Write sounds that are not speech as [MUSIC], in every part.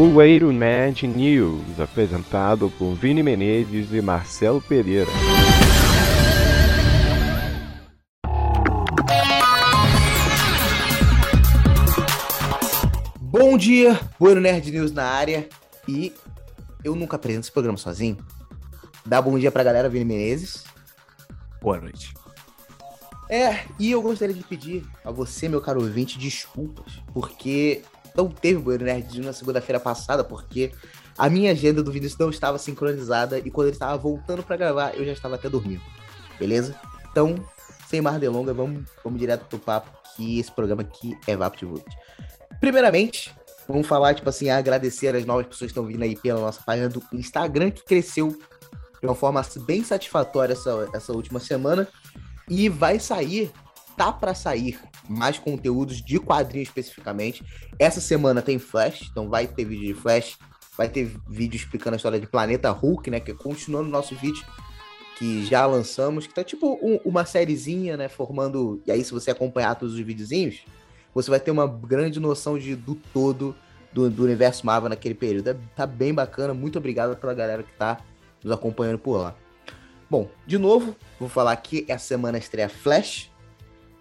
Bueiro Nerd News, apresentado por Vini Menezes e Marcelo Pereira. Bom dia, Bueiro Nerd News na área. E eu nunca apresento esse programa sozinho. Dá bom dia pra galera, Vini Menezes. Boa noite. É, e eu gostaria de pedir a você, meu caro ouvinte, desculpas, porque não teve Bueiro Nerd News na segunda-feira passada, porque a minha agenda do Vinícius não estava sincronizada e quando ele estava voltando para gravar, eu já estava até dormindo. Beleza? Então, sem mais delongas, vamos, vamos direto pro papo, que esse programa aqui é VaptVult. Primeiramente, vamos falar, tipo assim, agradecer as novas pessoas que estão vindo aí pela nossa página do Instagram, que cresceu de uma forma bem satisfatória essa, essa última semana. E vai sair, tá para sair mais conteúdos de quadrinhos especificamente. Essa semana tem Flash, então vai ter vídeo de Flash, vai ter vídeo explicando a história de Planeta Hulk, né? Que é continuando o nosso vídeo que já lançamos, que tá tipo um, uma sériezinha, né? Formando. E aí, se você acompanhar todos os videozinhos, você vai ter uma grande noção de, do todo do, do universo Marvel naquele período. É, tá bem bacana. Muito obrigado pela galera que tá nos acompanhando por lá. Bom, de novo, vou falar que essa semana estreia Flash.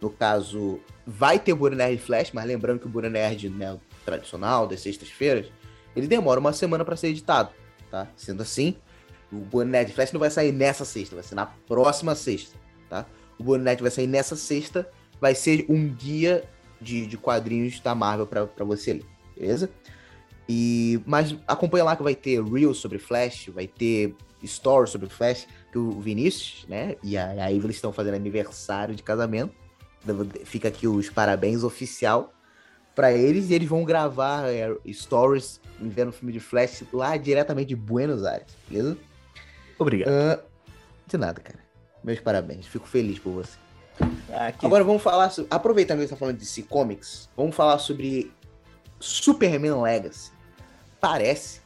No caso, vai ter o Nerd Flash, mas lembrando que o Burro Nerd, né, tradicional, das sextas-feiras, ele demora uma semana para ser editado, tá? Sendo assim, o Burro Nerd Flash não vai sair nessa sexta, vai ser na próxima sexta, tá? O Burro Nerd vai sair nessa sexta, vai ser um guia de, de quadrinhos da Marvel para você ler, beleza? E, mas acompanha lá que vai ter Reels sobre Flash, vai ter Stories sobre Flash, que o Vinícius, né, e a, a Evelyn estão fazendo aniversário de casamento. Fica aqui os parabéns oficial para eles e eles vão gravar é, stories vendo filme de Flash lá diretamente de Buenos Aires, beleza? Obrigado. Uh, de nada, cara. Meus parabéns. Fico feliz por você. Ah, Agora vamos falar sobre. Aproveitando que gente tá falando de DC Comics, vamos falar sobre Superman Legacy. Parece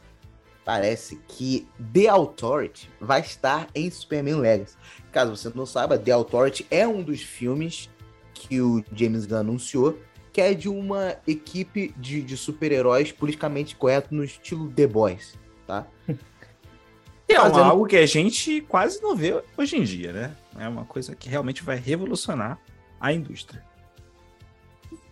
parece que The Authority vai estar em Superman Legacy. Caso você não saiba, The Authority é um dos filmes que o James Gunn anunciou, que é de uma equipe de, de super-heróis politicamente correto no estilo The Boys, tá? [LAUGHS] É Fazendo... algo que a gente quase não vê hoje em dia, né? É uma coisa que realmente vai revolucionar a indústria.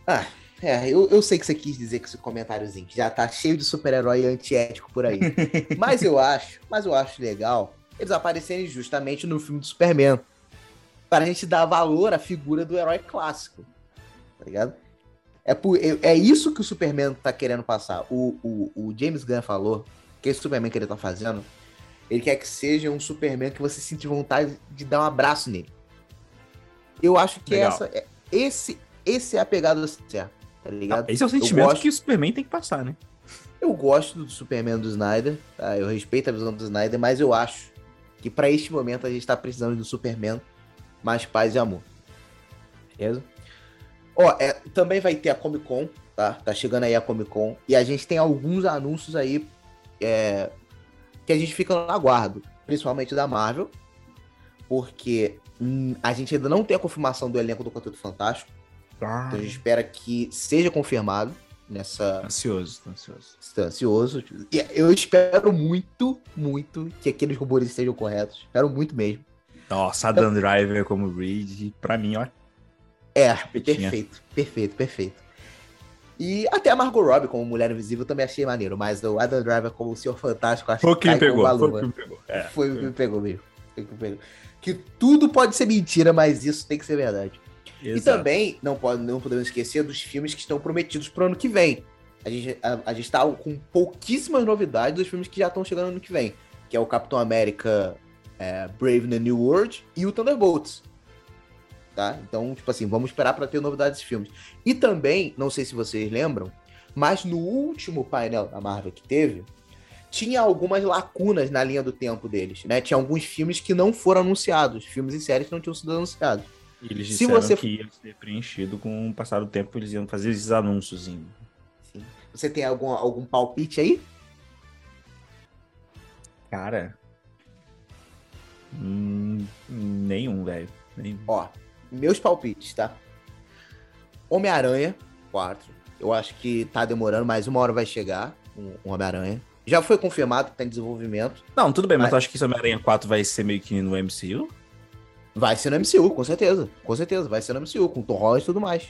Ah, é, eu, eu sei que você quis dizer com esse comentáriozinho, que já tá cheio de super-herói antiético por aí. [LAUGHS] mas eu acho, mas eu acho legal eles aparecerem justamente no filme do Superman. Para a gente dar valor à figura do herói clássico. Tá ligado? É, por, é, é isso que o Superman tá querendo passar. O, o, o James Gunn falou que esse Superman que ele tá fazendo, ele quer que seja um Superman que você sente vontade de dar um abraço nele. Eu acho que essa, é, esse, esse é a pegada certa tá ligado? esse é o sentimento gosto... que o Superman tem que passar, né? Eu gosto do Superman do Snyder, tá? Eu respeito a visão do Snyder, mas eu acho que para este momento a gente tá precisando do Superman mais paz e amor. Beleza? Ó, é, também vai ter a Comic Con, tá? Tá chegando aí a Comic Con. E a gente tem alguns anúncios aí é, que a gente fica no aguardo, principalmente da Marvel, porque hum, a gente ainda não tem a confirmação do elenco do Quarteto Fantástico. Ah. Então a gente espera que seja confirmado nessa. Ansioso, tô ansioso. Estou ansioso. E eu espero muito, muito que aqueles rumores estejam corretos. Espero muito mesmo. Nossa, Adam então... Driver como Reed, pra mim, ó. É, perfeito, perfeito, perfeito. E até a Margot Robbie como Mulher Invisível também achei maneiro, mas o Adam Driver como o Senhor Fantástico acho foi que me pegou, foi o que me pegou. É, foi o que me pegou mesmo. Foi que me pegou. Que tudo pode ser mentira, mas isso tem que ser verdade. Exato. E também não, pode, não podemos esquecer dos filmes que estão prometidos para o ano que vem. A gente, a, a gente está com pouquíssimas novidades dos filmes que já estão chegando no ano que vem. Que é o Capitão América é, Brave the New World e o Thunderbolts. Tá? Então, tipo assim, vamos esperar para ter novidades desses filmes. E também, não sei se vocês lembram, mas no último painel da Marvel que teve, tinha algumas lacunas na linha do tempo deles, né? Tinha alguns filmes que não foram anunciados, filmes e séries que não tinham sido anunciados. E eles disseram Se você... que ia ser preenchido com o passar do tempo, eles iam fazer esses anúncios. Sim. Você tem algum, algum palpite aí? Cara. Hum, nenhum, velho. Ó, meus palpites, tá? Homem-Aranha, 4. Eu acho que tá demorando, mas uma hora vai chegar. um, Homem-Aranha. Já foi confirmado que tá em desenvolvimento. Não, tudo bem, mas, mas tu acha que esse Homem-Aranha 4 vai ser meio que no MCU? Vai ser no MCU, com certeza. Com certeza, vai ser no MCU, com Tom Holland e tudo mais.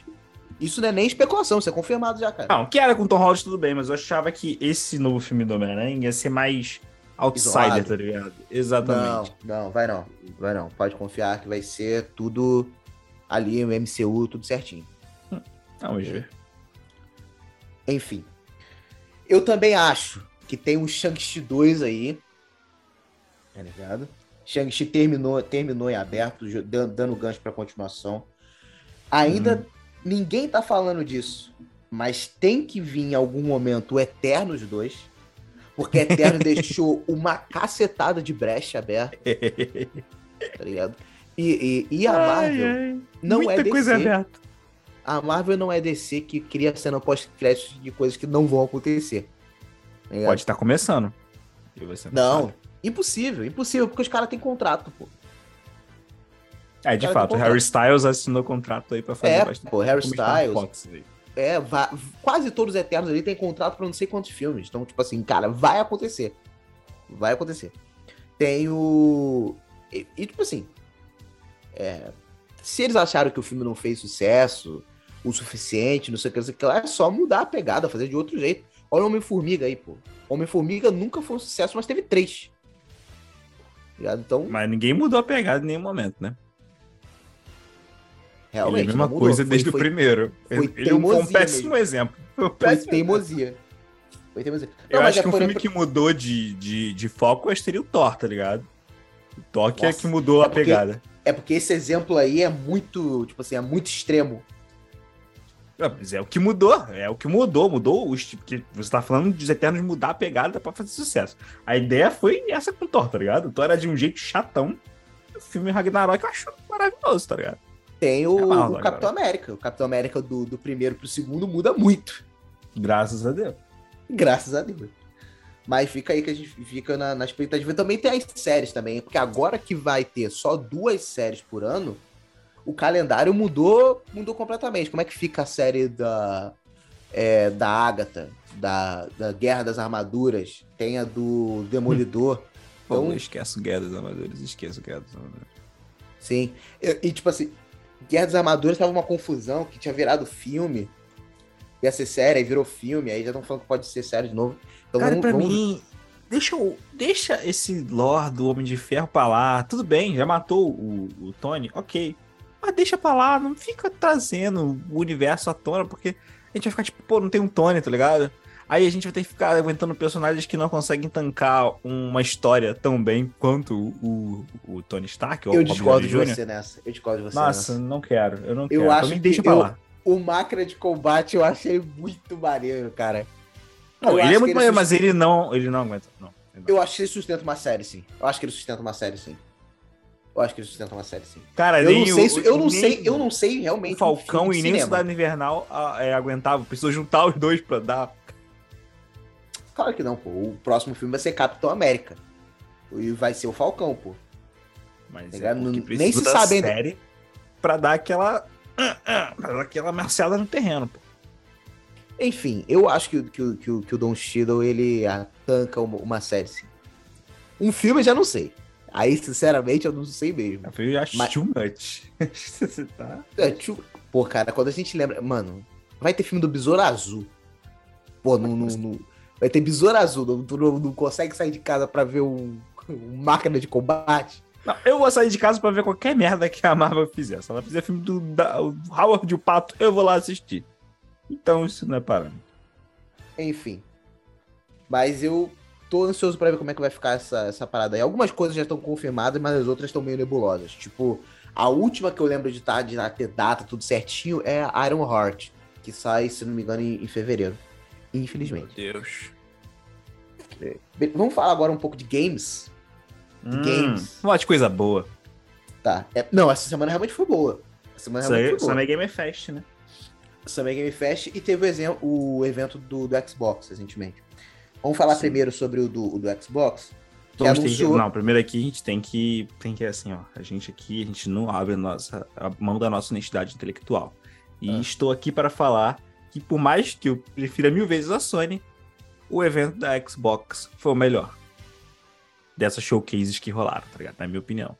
Isso não é nem especulação, isso é confirmado já, cara. Não, que era com Tom Holland tudo bem, mas eu achava que esse novo filme do Homem-Aranha ia ser mais outsider, Isolado. tá ligado? Exatamente. Não, não, vai não. Vai não. Pode confiar que vai ser tudo ali, no MCU, tudo certinho. Hum, vamos ver. Enfim. Eu também acho que tem um Shang-Chi 2 aí. Tá ligado? Shang-Chi terminou, terminou em aberto, dando, dando gancho pra continuação. Ainda hum. ninguém tá falando disso, mas tem que vir em algum momento o Eternos 2, porque Eterno [LAUGHS] deixou uma cacetada de brecha aberta. [LAUGHS] tá ligado? E, e, e a Marvel ai, ai. não Muita é DC. coisa aberta. A Marvel não é DC que cria cena pós-crédito de coisas que não vão acontecer. Tá Pode estar tá começando. não, não impossível, impossível, porque os caras têm contrato, pô. É, de fato, Harry Styles assinou contrato aí pra fazer é, bastante. Pô, Harry Styles. É, quase todos os Eternos ali têm contrato pra não sei quantos filmes. Então, tipo assim, cara, vai acontecer. Vai acontecer. Tem o. E, e tipo assim. É, se eles acharam que o filme não fez sucesso o suficiente, não sei o que, não sei o que lá, é só mudar a pegada, fazer de outro jeito. Olha o Homem-Formiga aí, pô. Homem-Formiga nunca foi um sucesso, mas teve três. Então... Mas ninguém mudou a pegada em nenhum momento, né? Realmente. Ele é a mesma coisa desde foi, o primeiro. Foi ele é um péssimo mesmo. exemplo. Foi, um péssimo foi teimosia. Foi teimosia. Não, eu acho é que um filme que mudou de, de, de foco que seria o Thor, tá ligado? O Thor que é que mudou é a porque, pegada. É porque esse exemplo aí é muito, tipo assim, é muito extremo. Mas é o que mudou, é o que mudou, mudou os tipo que você tá falando dos Eternos mudar a pegada para fazer sucesso. A ideia foi essa com o Thor, tá ligado? O Thor era de um jeito chatão. O filme Ragnarok eu acho maravilhoso, tá ligado? Tem o, é o Capitão América. O Capitão América do, do primeiro pro segundo muda muito. Graças a Deus. Graças a Deus. Mas fica aí que a gente fica na, na expectativa. Também tem as séries também, porque agora que vai ter só duas séries por ano, o calendário mudou, mudou completamente. Como é que fica a série da, é, da Agatha, da, da Guerra das Armaduras, tem a do Demolidor. [LAUGHS] Então, Pô, esquece Guerra das Armaduras, esqueço Guerra das Armaduras. Sim, e, e tipo assim, Guerra das Armaduras tava uma confusão que tinha virado filme. Ia ser série, aí virou filme, aí já estão falando que pode ser série de novo. Então, Cara, vamos, pra vamos... mim, deixa, deixa esse lore do Homem de Ferro pra lá. Tudo bem, já matou o, o Tony, ok. Mas deixa pra lá, não fica trazendo o universo à tona, porque a gente vai ficar tipo, pô, não tem um Tony, tá ligado? Aí a gente vai ter que ficar aguentando personagens que não conseguem tancar uma história tão bem quanto o, o, o Tony Stark. Eu discordo de você nessa. Eu discordo de você Nossa, nessa. não quero. Eu não eu quero. Acho deixa pra eu, lá. O máquina de combate eu achei muito maneiro, cara. Não, ele é muito maneiro, mas ele não, ele não aguenta. Não. Eu acho que ele sustenta uma série, sim. Eu acho que ele sustenta uma série, sim. Eu acho que ele sustenta uma série, sim. Cara, eu não sei, o, eu não sei, eu não sei realmente. O Falcão um e nem o Cidade Invernal é, aguentava. Precisou juntar os dois pra dar. Claro que não, pô. O próximo filme vai ser Capitão América. E vai ser o Falcão, pô. Mas tá é nem se sabe ainda. série pra dar aquela. Pra dar aquela ameaçada no terreno, pô. Enfim, eu acho que, que, que, que o Don Cheadle ele atanca uma, uma série, sim. Um filme eu já não sei. Aí, sinceramente, eu não sei mesmo. Eu acho Mas... too much. [LAUGHS] Você tá... É, too... Pô, cara, quando a gente lembra. Mano, vai ter filme do Besouro Azul. Pô, não, não, não... vai ter Besouro Azul. Não, tu não, não consegue sair de casa pra ver um, um máquina de combate. Não, eu vou sair de casa pra ver qualquer merda que a Marvel fizer. Se ela fizer filme do da, Howard o Pato, eu vou lá assistir. Então isso não é parâmetro. Enfim. Mas eu tô ansioso para ver como é que vai ficar essa, essa parada aí. Algumas coisas já estão confirmadas, mas as outras estão meio nebulosas. Tipo, a última que eu lembro de, tá, de ter data, tudo certinho, é a Iron Heart, que sai, se não me engano, em, em fevereiro. Infelizmente. Meu Deus. É, vamos falar agora um pouco de games. Hum, games. Uma de coisa boa. Tá. É, não, essa semana realmente foi boa. Essa semana realmente foi boa. Summer Game Fest, né? Summer Game Fest e teve o, exemplo, o evento do, do Xbox recentemente. Vamos falar Sim. primeiro sobre o do, o do Xbox. Que anunciou... que, não, primeiro aqui a gente tem que, tem que, assim, ó, a gente aqui, a gente não abre a, nossa, a mão da nossa honestidade intelectual. E ah. estou aqui para falar que por mais que eu prefira mil vezes a Sony, o evento da Xbox foi o melhor. Dessas showcases que rolaram, tá ligado? Na minha opinião.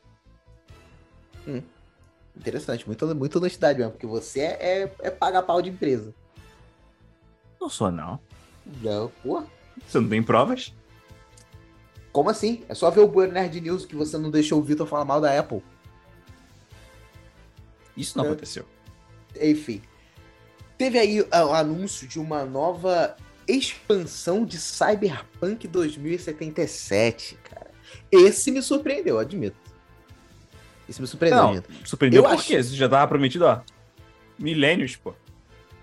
Interessante, muito, muito honestidade mesmo, porque você é, é, é paga pau de empresa. Não sou, não. Não, pô. Você não tem provas? Como assim? É só ver o Bueno Nerd News que você não deixou o Vitor falar mal da Apple. Isso não É. aconteceu. Enfim. Teve aí ah, o anúncio de uma nova expansão de Cyberpunk 2077, cara. Esse me surpreendeu, admito. Esse me surpreendeu, Não. admito. Surpreendeu Eu por acho- quê? Você já tava prometido, ó. Milênios, pô.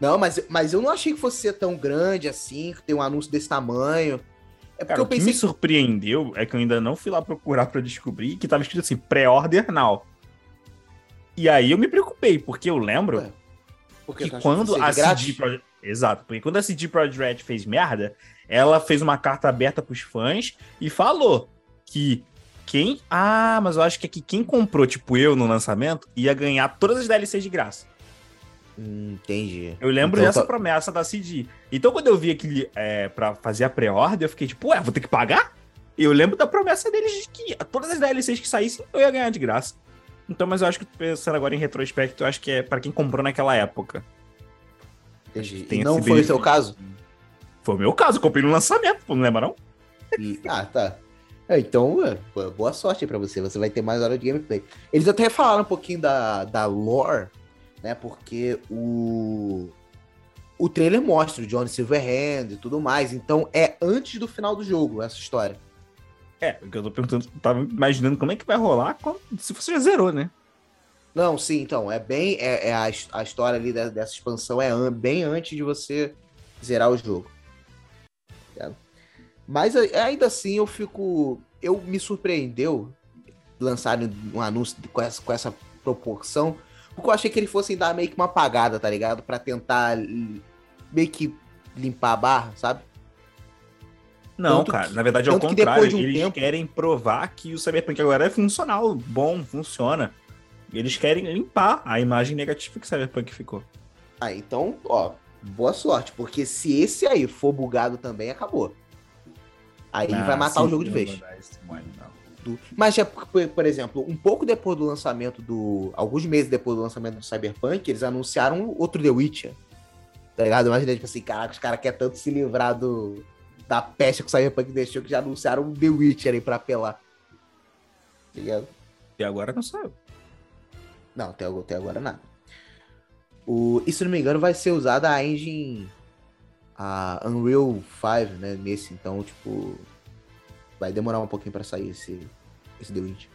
Não, mas, mas eu não achei que fosse ser tão grande assim, que tem um anúncio desse tamanho. É porque Cara, eu o que pensei me surpreendeu é que eu ainda não fui lá procurar pra descobrir que tava escrito assim, pré-order now. E aí eu me preocupei, porque eu lembro Ué, porque que tu acha quando a? CD Projekt... Exato, porque quando a CD Projekt Red fez merda, ela fez uma carta aberta pros fãs e falou que quem... Ah, mas eu acho que aqui quem comprou, tipo eu, no lançamento, ia ganhar todas as DLCs de graça. Entendi. Eu lembro Então dessa tá- promessa da CD. Então, quando eu vi aquele é, pra fazer a pré-order, eu fiquei tipo, ué, vou ter que pagar? E eu lembro da promessa deles de que todas as DLCs que saíssem eu ia ganhar de graça. Então, mas eu acho que pensando agora em retrospecto, eu acho que é pra quem comprou naquela época. entendi. E não foi o seu caso? Foi o meu caso, eu comprei no lançamento, não lembra não? E- ah, tá. É, então, pô, boa sorte aí pra você. Você vai ter mais hora de gameplay. Eles até falaram um pouquinho da, da lore, né? Porque o. O trailer mostra o Johnny Silverhand e tudo mais. Então é antes do final do jogo essa história. É, o que eu tô perguntando, tava imaginando como é que vai rolar quando- se você já zerou, né? Não, sim, então. É bem. É, é a, a história ali da- dessa expansão é an- bem antes de você zerar o jogo. Tá? Mas ainda assim eu fico. Eu me surpreendeu lançarem um anúncio com essa, com essa proporção. Porque eu achei que eles fossem dar meio que uma apagada, tá ligado? Pra tentar meio que limpar a barra, sabe? Não, Tanto cara, que- na verdade é o contrário. de um eles tempo- querem provar que o Cyberpunk agora é funcional, bom, funciona. Eles querem limpar a imagem negativa que o Cyberpunk ficou. Ah, então, ó, boa sorte. Porque se esse aí for bugado também, acabou. Aí Ah, vai matar sim, o jogo de vez. do- Mas é por, por- por exemplo, um pouco depois do lançamento do. Alguns meses depois do lançamento do Cyberpunk, eles anunciaram outro The Witcher. Tá ligado? Imagina, tipo assim, caraca, os caras querem tanto se livrar do, da peste que o Cyberpunk deixou que já anunciaram The Witcher aí pra apelar. Tá ligado? E agora não saiu. Não, até, agora- até agora nada. O, e se não me engano, vai ser usada a engine. A Unreal 5, né? Nesse, então, tipo. Vai demorar um pouquinho pra sair esse, esse The Witcher.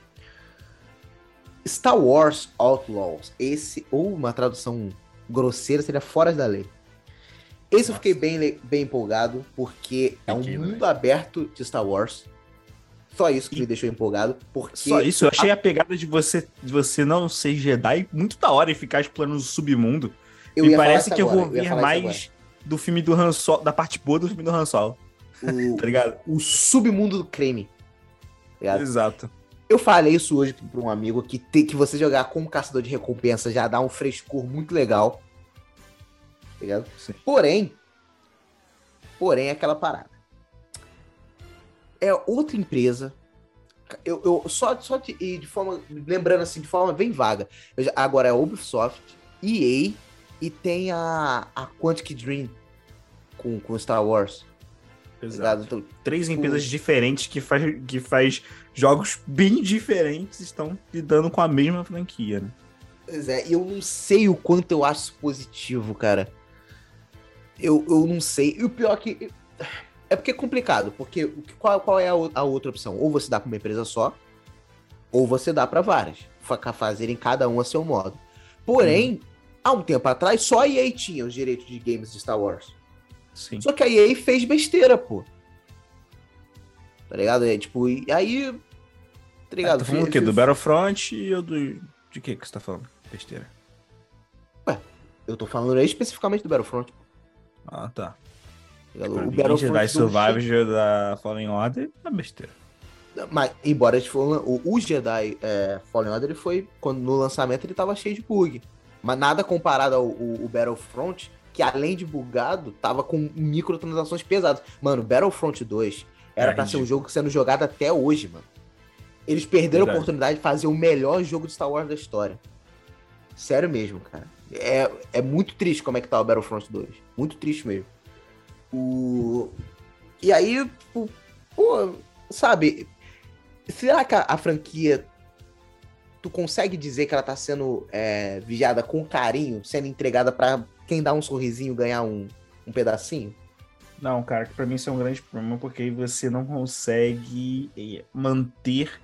Star Wars Outlaws. Esse, ou uma tradução grosseira, seria Fora da Lei. Esse eu fiquei bem, bem empolgado, porque é um Fiquei mundo aberto de Star Wars. Só isso que me deixou empolgado, porque... Só isso, eu achei a pegada de você, de você não ser Jedi muito da hora e ficar explorando o submundo. eu Me parece que eu agora, vou ia ver isso mais do filme do Han Solo, da parte boa do filme do Han Solo. O- [LAUGHS] tá ligado? o submundo do creme. tá? Exato. Eu falei isso hoje pra um amigo que tem que você jogar como caçador de recompensa já dá um frescor muito legal. Tá ligado? Sim. Porém, porém é aquela parada. É outra empresa. Eu, eu só, só de, de forma. Lembrando assim, de forma bem vaga. Já- agora é Ubisoft, EA e tem a, a Quantic Dream com, com Star Wars. Tá Exato. Então, Três Tipo- empresas diferentes que faz, que faz jogos bem diferentes estão lidando com a mesma franquia, né? Pois é, e eu não sei o quanto eu acho positivo, cara. Eu, eu não sei. E o pior é que. É porque é complicado, porque qual, qual é a, a outra opção? Ou você dá pra uma empresa só, ou você dá pra várias. fa- Fazerem cada um a seu modo. Porém, há um tempo atrás, só a EA tinha os direitos de games de Star Wars. Sim. Só que a EA fez besteira, pô. Tá ligado? É, tipo, e aí. Tá ligado? tá falando o quê? Do Battlefront ou do. De que que você tá falando? Besteira. Eu tô falando aí especificamente do Battlefront. Ah, tá. o Battlefront Jedi do Survivor da Fallen Order é besteira. Mas, embora eles foram, o, o Jedi é, Fallen Order ele foi, quando no lançamento ele tava cheio de bug. Mas nada comparado ao o, Battlefront, que além de bugado, tava com microtransações pesadas. Mano, Battlefront 2 era pra ser um jogo sendo jogado até hoje, mano. Eles perderam Verdade. a oportunidade de fazer o melhor jogo de Star Wars da história. Sério mesmo, cara. É, é muito triste como é que tá o Battlefront 2. Muito triste mesmo. O... E aí, pô, pô, sabe, será que a, a franquia tu consegue dizer que ela tá sendo é, vigiada com carinho, sendo entregada pra quem dá um sorrisinho ganhar um, um pedacinho? Não, cara, que pra mim isso é um grande problema, porque aí você não consegue eh, manter.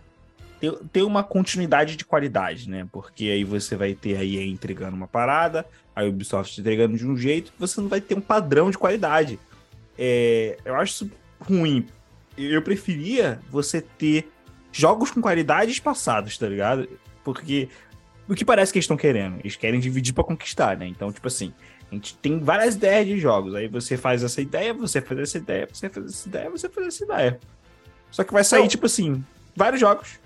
Ter, ter uma continuidade de qualidade, né? Porque aí você vai ter a EA entregando uma parada, a Ubisoft entregando de um jeito, você não vai ter um padrão de qualidade. É, eu acho isso ruim. Eu preferia você ter jogos com qualidade espaçados, tá ligado? Porque o que parece que eles estão querendo? Eles querem dividir pra conquistar, né? Então, tipo assim, a gente tem várias ideias de jogos. Aí você faz essa ideia, você faz essa ideia, você faz essa ideia, você faz essa ideia. Só que vai sair, Não. tipo assim, vários jogos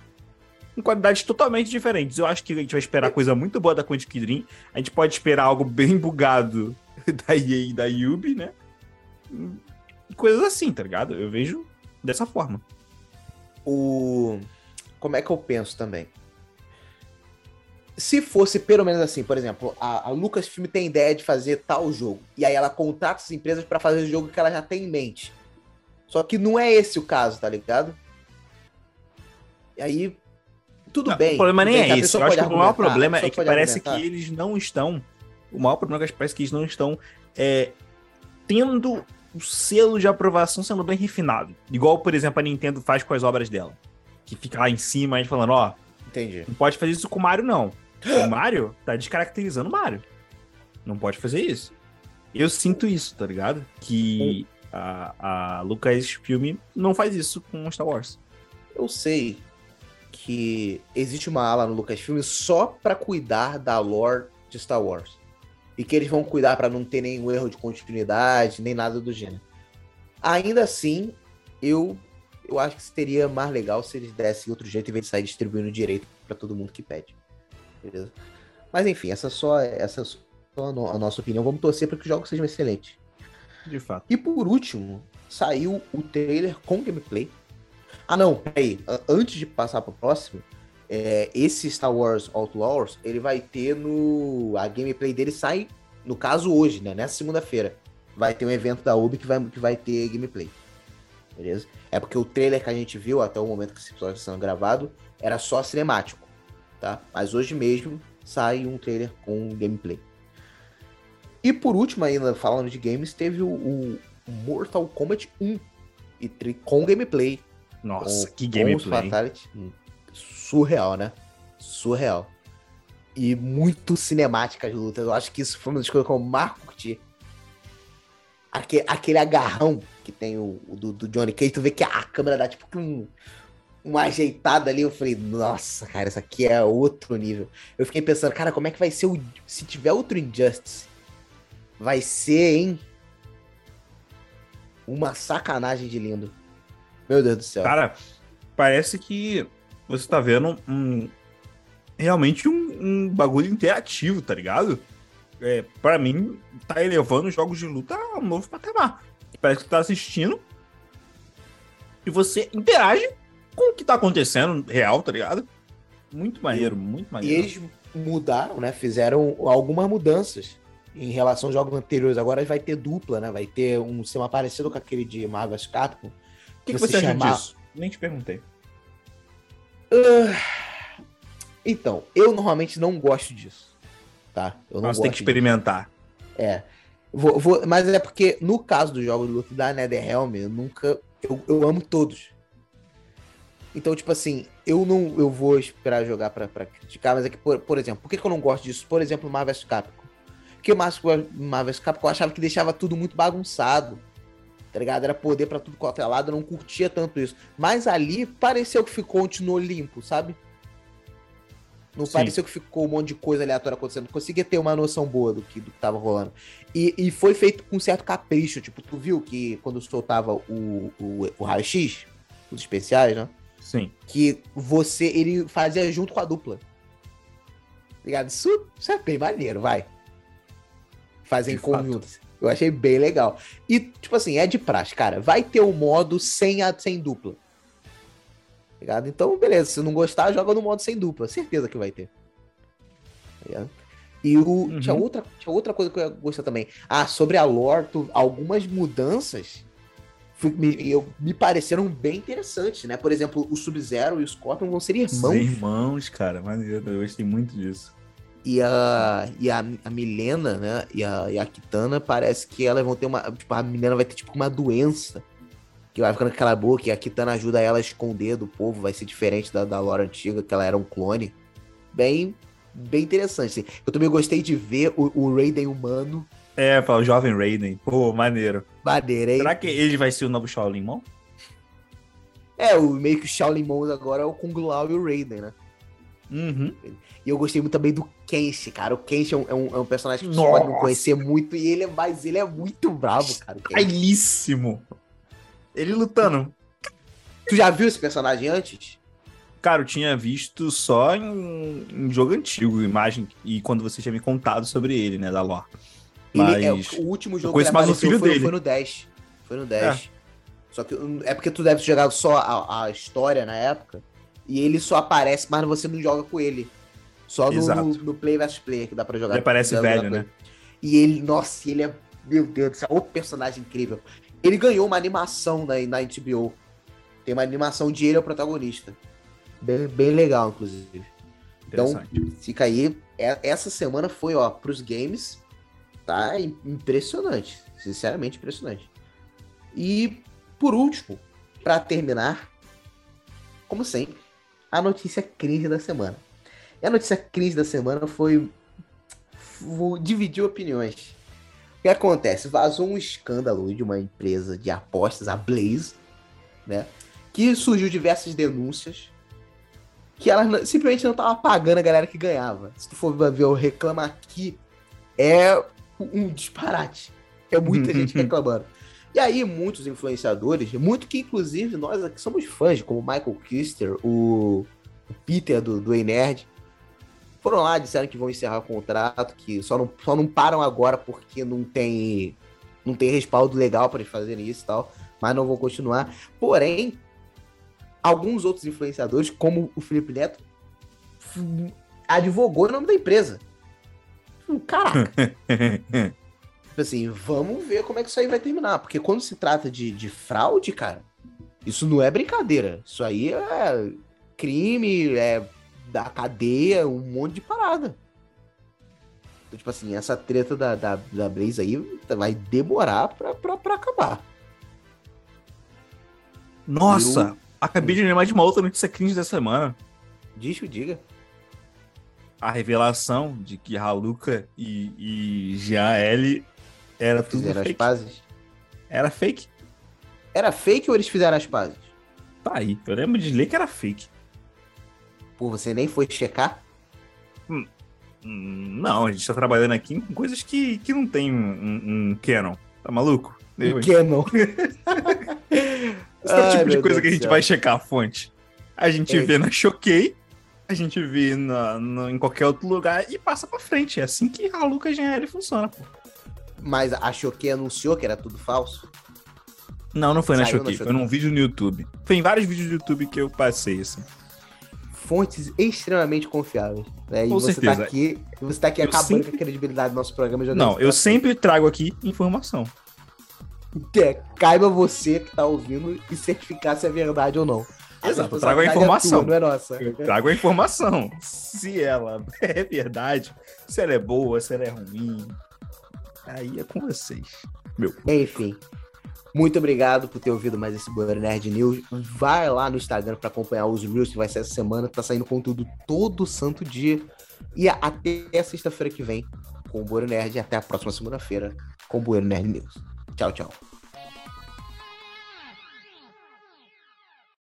com qualidades totalmente diferentes. Eu acho que a gente vai esperar coisa muito boa da Quantic Dream. A gente pode esperar algo bem bugado [LAUGHS] da EA e da Yubi, né? Coisas assim, tá ligado? Eu vejo dessa forma. o. Como é que eu penso também? Se fosse pelo menos assim, por exemplo, a, a Lucasfilm tem ideia de fazer tal jogo, e aí ela contrata as empresas pra fazer o jogo que ela já tem em mente. Só que não é esse o caso, tá ligado? E aí, tudo Não, bem. o problema nem é esse. pessoa Eu acho que o maior problema é que parece que eles não estão. O maior problema é que parece que eles não estão é, tendo o selo de aprovação sendo bem refinado. Igual, por exemplo, a Nintendo faz com as obras dela. Que fica lá em cima, a gente falando, ó, Entendi. não pode fazer isso com o Mario, não. O Mario tá descaracterizando o Mario. Não pode fazer isso. Eu sinto isso, tá ligado? Que a, a Lucasfilm não faz isso com Star Wars. Eu sei que existe uma ala no Lucasfilm só pra cuidar da lore de Star Wars. E que eles vão cuidar pra não ter nenhum erro de continuidade, nem nada do gênero. Ainda assim, eu eu acho que seria mais legal se eles dessem outro jeito em vez de sair distribuindo direito pra todo mundo que pede. Beleza? Mas enfim, essa só essa é só a, no- a nossa opinião. Vamos torcer para que os jogos sejam excelentes. De fato. E por último, saiu o trailer com gameplay. Ah, não, peraí. Antes de passar pro próximo, é, esse Star Wars Outlaws, ele vai ter no. A gameplay dele sai, no caso, hoje, né? Nessa segunda-feira. Vai ter um evento da Ubi que vai, que vai ter gameplay. Beleza? É porque o trailer que a gente viu até o momento que esse episódio está sendo gravado era só cinemático. Tá? Mas hoje mesmo sai um trailer com gameplay. E por último, ainda falando de games, teve o, o Mortal Kombat 1 e com gameplay. Nossa, com, que com os gameplay. Fatality. Hum, Surreal, né? Surreal. E muito cinemática as lutas. Eu acho que isso foi uma das coisas que eu mais curti. Aque- aquele agarrão que tem o, o do, do Johnny Cage, tu vê que a câmera dá tipo um, uma ajeitada ali. Eu falei, nossa, cara, isso aqui é outro nível. Eu fiquei pensando, cara, como é que vai ser o. Se tiver outro Injustice, vai ser, hein? Uma sacanagem de lindo. Meu Deus do céu. Cara, parece que você tá vendo um. Realmente um, um bagulho interativo, tá ligado? É, pra mim, tá elevando os jogos de luta a um novo patamar. Parece que tu tá assistindo e você interage com o que tá acontecendo real, tá ligado? Muito maneiro, muito E maneiro. eles mudaram, né? Fizeram algumas mudanças em relação aos jogos anteriores. Agora vai ter dupla, né? Vai ter um sistema parecido com aquele de Marvel's Capcom. Que, que você você acha chamar- disso? Nem te perguntei. Então, eu normalmente não gosto disso. Tá? Eu não Mas tem que disso. experimentar. É. Vou, vou- mas é porque, no caso do jogo de luta da NetherRealm, eu nunca. Eu, eu amo todos. Então, tipo assim, eu não eu vou esperar jogar pra, pra criticar, mas é que, por, por exemplo, por que, que eu não gosto disso? Por exemplo, Marvel Capcom. Porque Marvel Marvel Capcom eu achava que deixava tudo muito bagunçado. Tá ligado? Era poder pra tudo quanto é lado, eu não curtia tanto isso. Mas ali pareceu que ficou, continuou limpo, sabe? Não Sim. pareceu que ficou um monte de coisa aleatória acontecendo. Conseguia ter uma noção boa do que, do que tava rolando. E, e foi feito com certo capricho. Tipo, tu viu que quando soltava o, o, o raio-x, os especiais, né? Sim. Que você, ele fazia junto com a dupla. Ligado? Isso, isso é bem maneiro, vai. Fazer em conjunto. Eu achei bem legal. E, tipo assim, é de praxe, cara. Vai ter o modo sem, a, sem dupla. Ligado? Então, beleza. Se não gostar, joga no modo sem dupla. Certeza que vai ter. Ligado? E o, uhum. tinha, outra, tinha outra coisa que eu ia gostar também. Ah, sobre a lore, tu, algumas mudanças fui, me, eu, me pareceram bem interessantes, né? Por exemplo, o Sub-Zero e o Scorpion vão ser irmãos. Ser irmãos, cara. Maneiro. Eu gostei muito disso. E a, e a, a Milena, né? E a, e a Kitana, parece que elas vão ter uma. Tipo, a Milena vai ter tipo uma doença. Que vai ficando com aquela boca. E a Kitana ajuda ela a esconder do povo. Vai ser diferente da, da lore antiga, que ela era um clone. Bem, bem interessante. Assim. Eu também gostei de ver o, o Raiden humano é, para o jovem Raiden. Pô, maneiro. Maneiro, hein? Será que ele vai ser o novo Shaolin Mon? É, o meio que o Shaolin Mon agora é o Kung Lao e o Raiden, né? Uhum. E eu gostei muito também do Kenshi, cara. O Kenshi é um, é um, é um personagem que você pode não conhecer muito, e ele é, mas ele é muito bravo, cara. Bailíssimo. Ele lutando. Tu já viu esse personagem antes? Cara, eu tinha visto só em, em jogo antigo, imagem, e quando você tinha me contado sobre ele, né, da lore. Ele, é, o último jogo que ele o filho foi, dele. foi no 10. Foi no 10. É. Só que é porque tu deve jogar só a, a, história na época. E ele só aparece, mas você não joga com ele. Só no, no, no, Play vs Play que dá pra jogar. Ele parece velho, né? E ele, nossa, ele é. Meu Deus do céu, outro personagem incrível. Ele ganhou uma animação na, na HBO. Tem uma animação de ele, é o protagonista. Bem, bem legal, inclusive. Então, fica aí. É, essa semana foi, ó, pros games tá impressionante. Sinceramente impressionante. E, por último, para terminar, como sempre, a notícia crise da semana. E a notícia crise da semana foi. dividir opiniões. O que acontece? Vazou um escândalo de uma empresa de apostas, a Blaze, né? Que surgiu diversas denúncias que ela simplesmente não tava pagando a galera que ganhava. Se tu for ver o Reclama Aqui, é um disparate. É muita [LAUGHS] gente reclamando. E aí, muitos influenciadores, muito que inclusive nós aqui somos fãs, como Michael Kister, o, Peter do, do Nerd, foram lá, disseram que vão encerrar o contrato, que só não, só não param agora porque não tem, não tem respaldo legal para eles fazerem isso e tal, mas não vão continuar. Porém, alguns outros influenciadores, como o Felipe Neto, advogou em nome da empresa. Caraca. [LAUGHS] tipo assim, vamos ver como é que isso aí vai terminar. Porque quando se trata de, de fraude, cara, isso não é brincadeira. Isso aí é crime, é da cadeia, um monte de parada. Então, tipo assim, essa treta da, da, da Blaze aí vai demorar pra, pra, pra acabar. Nossa! Eu... Acabei de lembrar de uma outra notícia cringe dessa semana. Diz, diga a revelação de que Haluka e, e Jean L era tudo fizeram fake. as pazes? Era fake? Era fake ou eles fizeram as pazes? Tá aí. Eu lembro de ler que era fake. Pô, você nem foi checar? Hum, hum não, a gente tá trabalhando aqui com coisas que, que não tem um, um, um canon. Tá maluco? Um canon. [LAUGHS] Esse é o tipo de coisa Deus que a gente céu. vai checar a fonte. A gente é. vê na Choquei a gente vê na, na, em qualquer outro lugar e passa pra frente. É assim que a Lucas GL funciona, pô. Mas achou que anunciou que era tudo falso? Não, não foi na Choquei, foi num vídeo no YouTube. Foi em vários vídeos do YouTube que eu passei, assim. Fontes extremamente confiáveis. Né? E com você tá certeza. Tá aqui, você tá aqui eu acabando sempre... com a credibilidade do nosso programa. Não, eu sempre trago aqui informação. É, caiba você que tá ouvindo e certificar se é verdade ou não. Exato, eu trago a informação. É tua, não é nossa. Eu trago a informação. Se ela [LAUGHS] é verdade, se ela é boa, se ela é ruim. Aí é com vocês. Meu. Enfim. Muito obrigado por ter ouvido mais esse Boa Nerd News. Vai lá no Instagram para acompanhar os Reels que vai ser essa semana. Tá saindo conteúdo todo santo dia. E até sexta-feira que vem com o Boa Nerd. E até a próxima segunda-feira com o Boa Nerd News. Tchau, tchau.